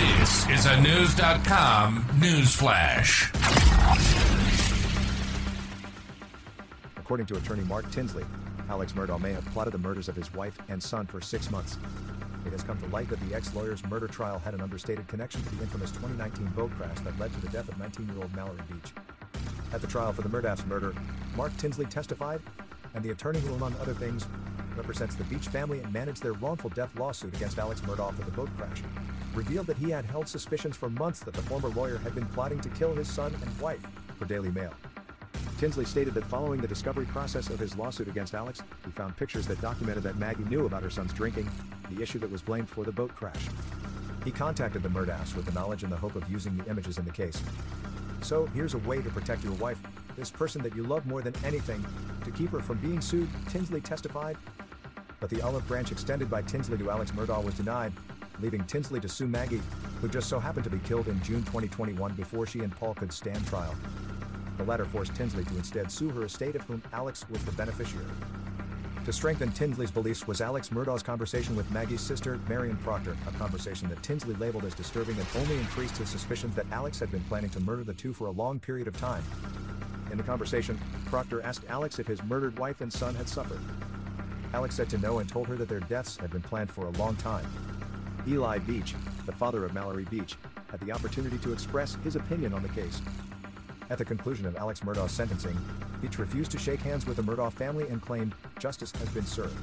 This is a Knewz.com news flash. According to attorney Mark Tinsley, Alex Murdaugh may have plotted the murders of his wife and son for six months. It has come to light that the ex-lawyer's murder trial had an understated connection to the infamous 2019 boat crash that led to the death of 19-year-old Mallory Beach. At the trial for the Murdaugh's murder, Mark Tinsley testified, and the attorney who, among other things, represents the Beach family and managed their wrongful death lawsuit against Alex Murdaugh for the boat crash, revealed that he had held suspicions for months that the former lawyer had been plotting to kill his son and wife, for Daily Mail. Tinsley stated that following the discovery process of his lawsuit against Alex, he found pictures that documented that Maggie knew about her son's drinking, the issue that was blamed for the boat crash. He contacted the Murdaughs with the knowledge and the hope of using the images in the case. So, here's a way to protect your wife, this person that you love more than anything, to keep her from being sued, Tinsley testified. But the olive branch extended by Tinsley to Alex Murdaugh was denied, leaving Tinsley to sue Maggie, who just so happened to be killed in June 2021 before she and Paul could stand trial. The latter forced Tinsley to instead sue her estate, of whom Alex was the beneficiary. To strengthen Tinsley's beliefs was Alex Murdaugh's conversation with Maggie's sister, Marian Proctor, a conversation that Tinsley labeled as disturbing and only increased his suspicions that Alex had been planning to murder the two for a long period of time. In the conversation, Proctor asked Alex if his murdered wife and son had suffered. Alex said to no and told her that their deaths had been planned for a long time. Eli Beach, the father of Mallory Beach, had the opportunity to express his opinion on the case. At the conclusion of Alex Murdaugh's sentencing, Beach refused to shake hands with the Murdaugh family and claimed justice has been served.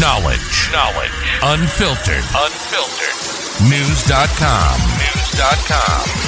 Knowledge. Knowledge. Unfiltered. Unfiltered. Knewz.com. Knewz.com.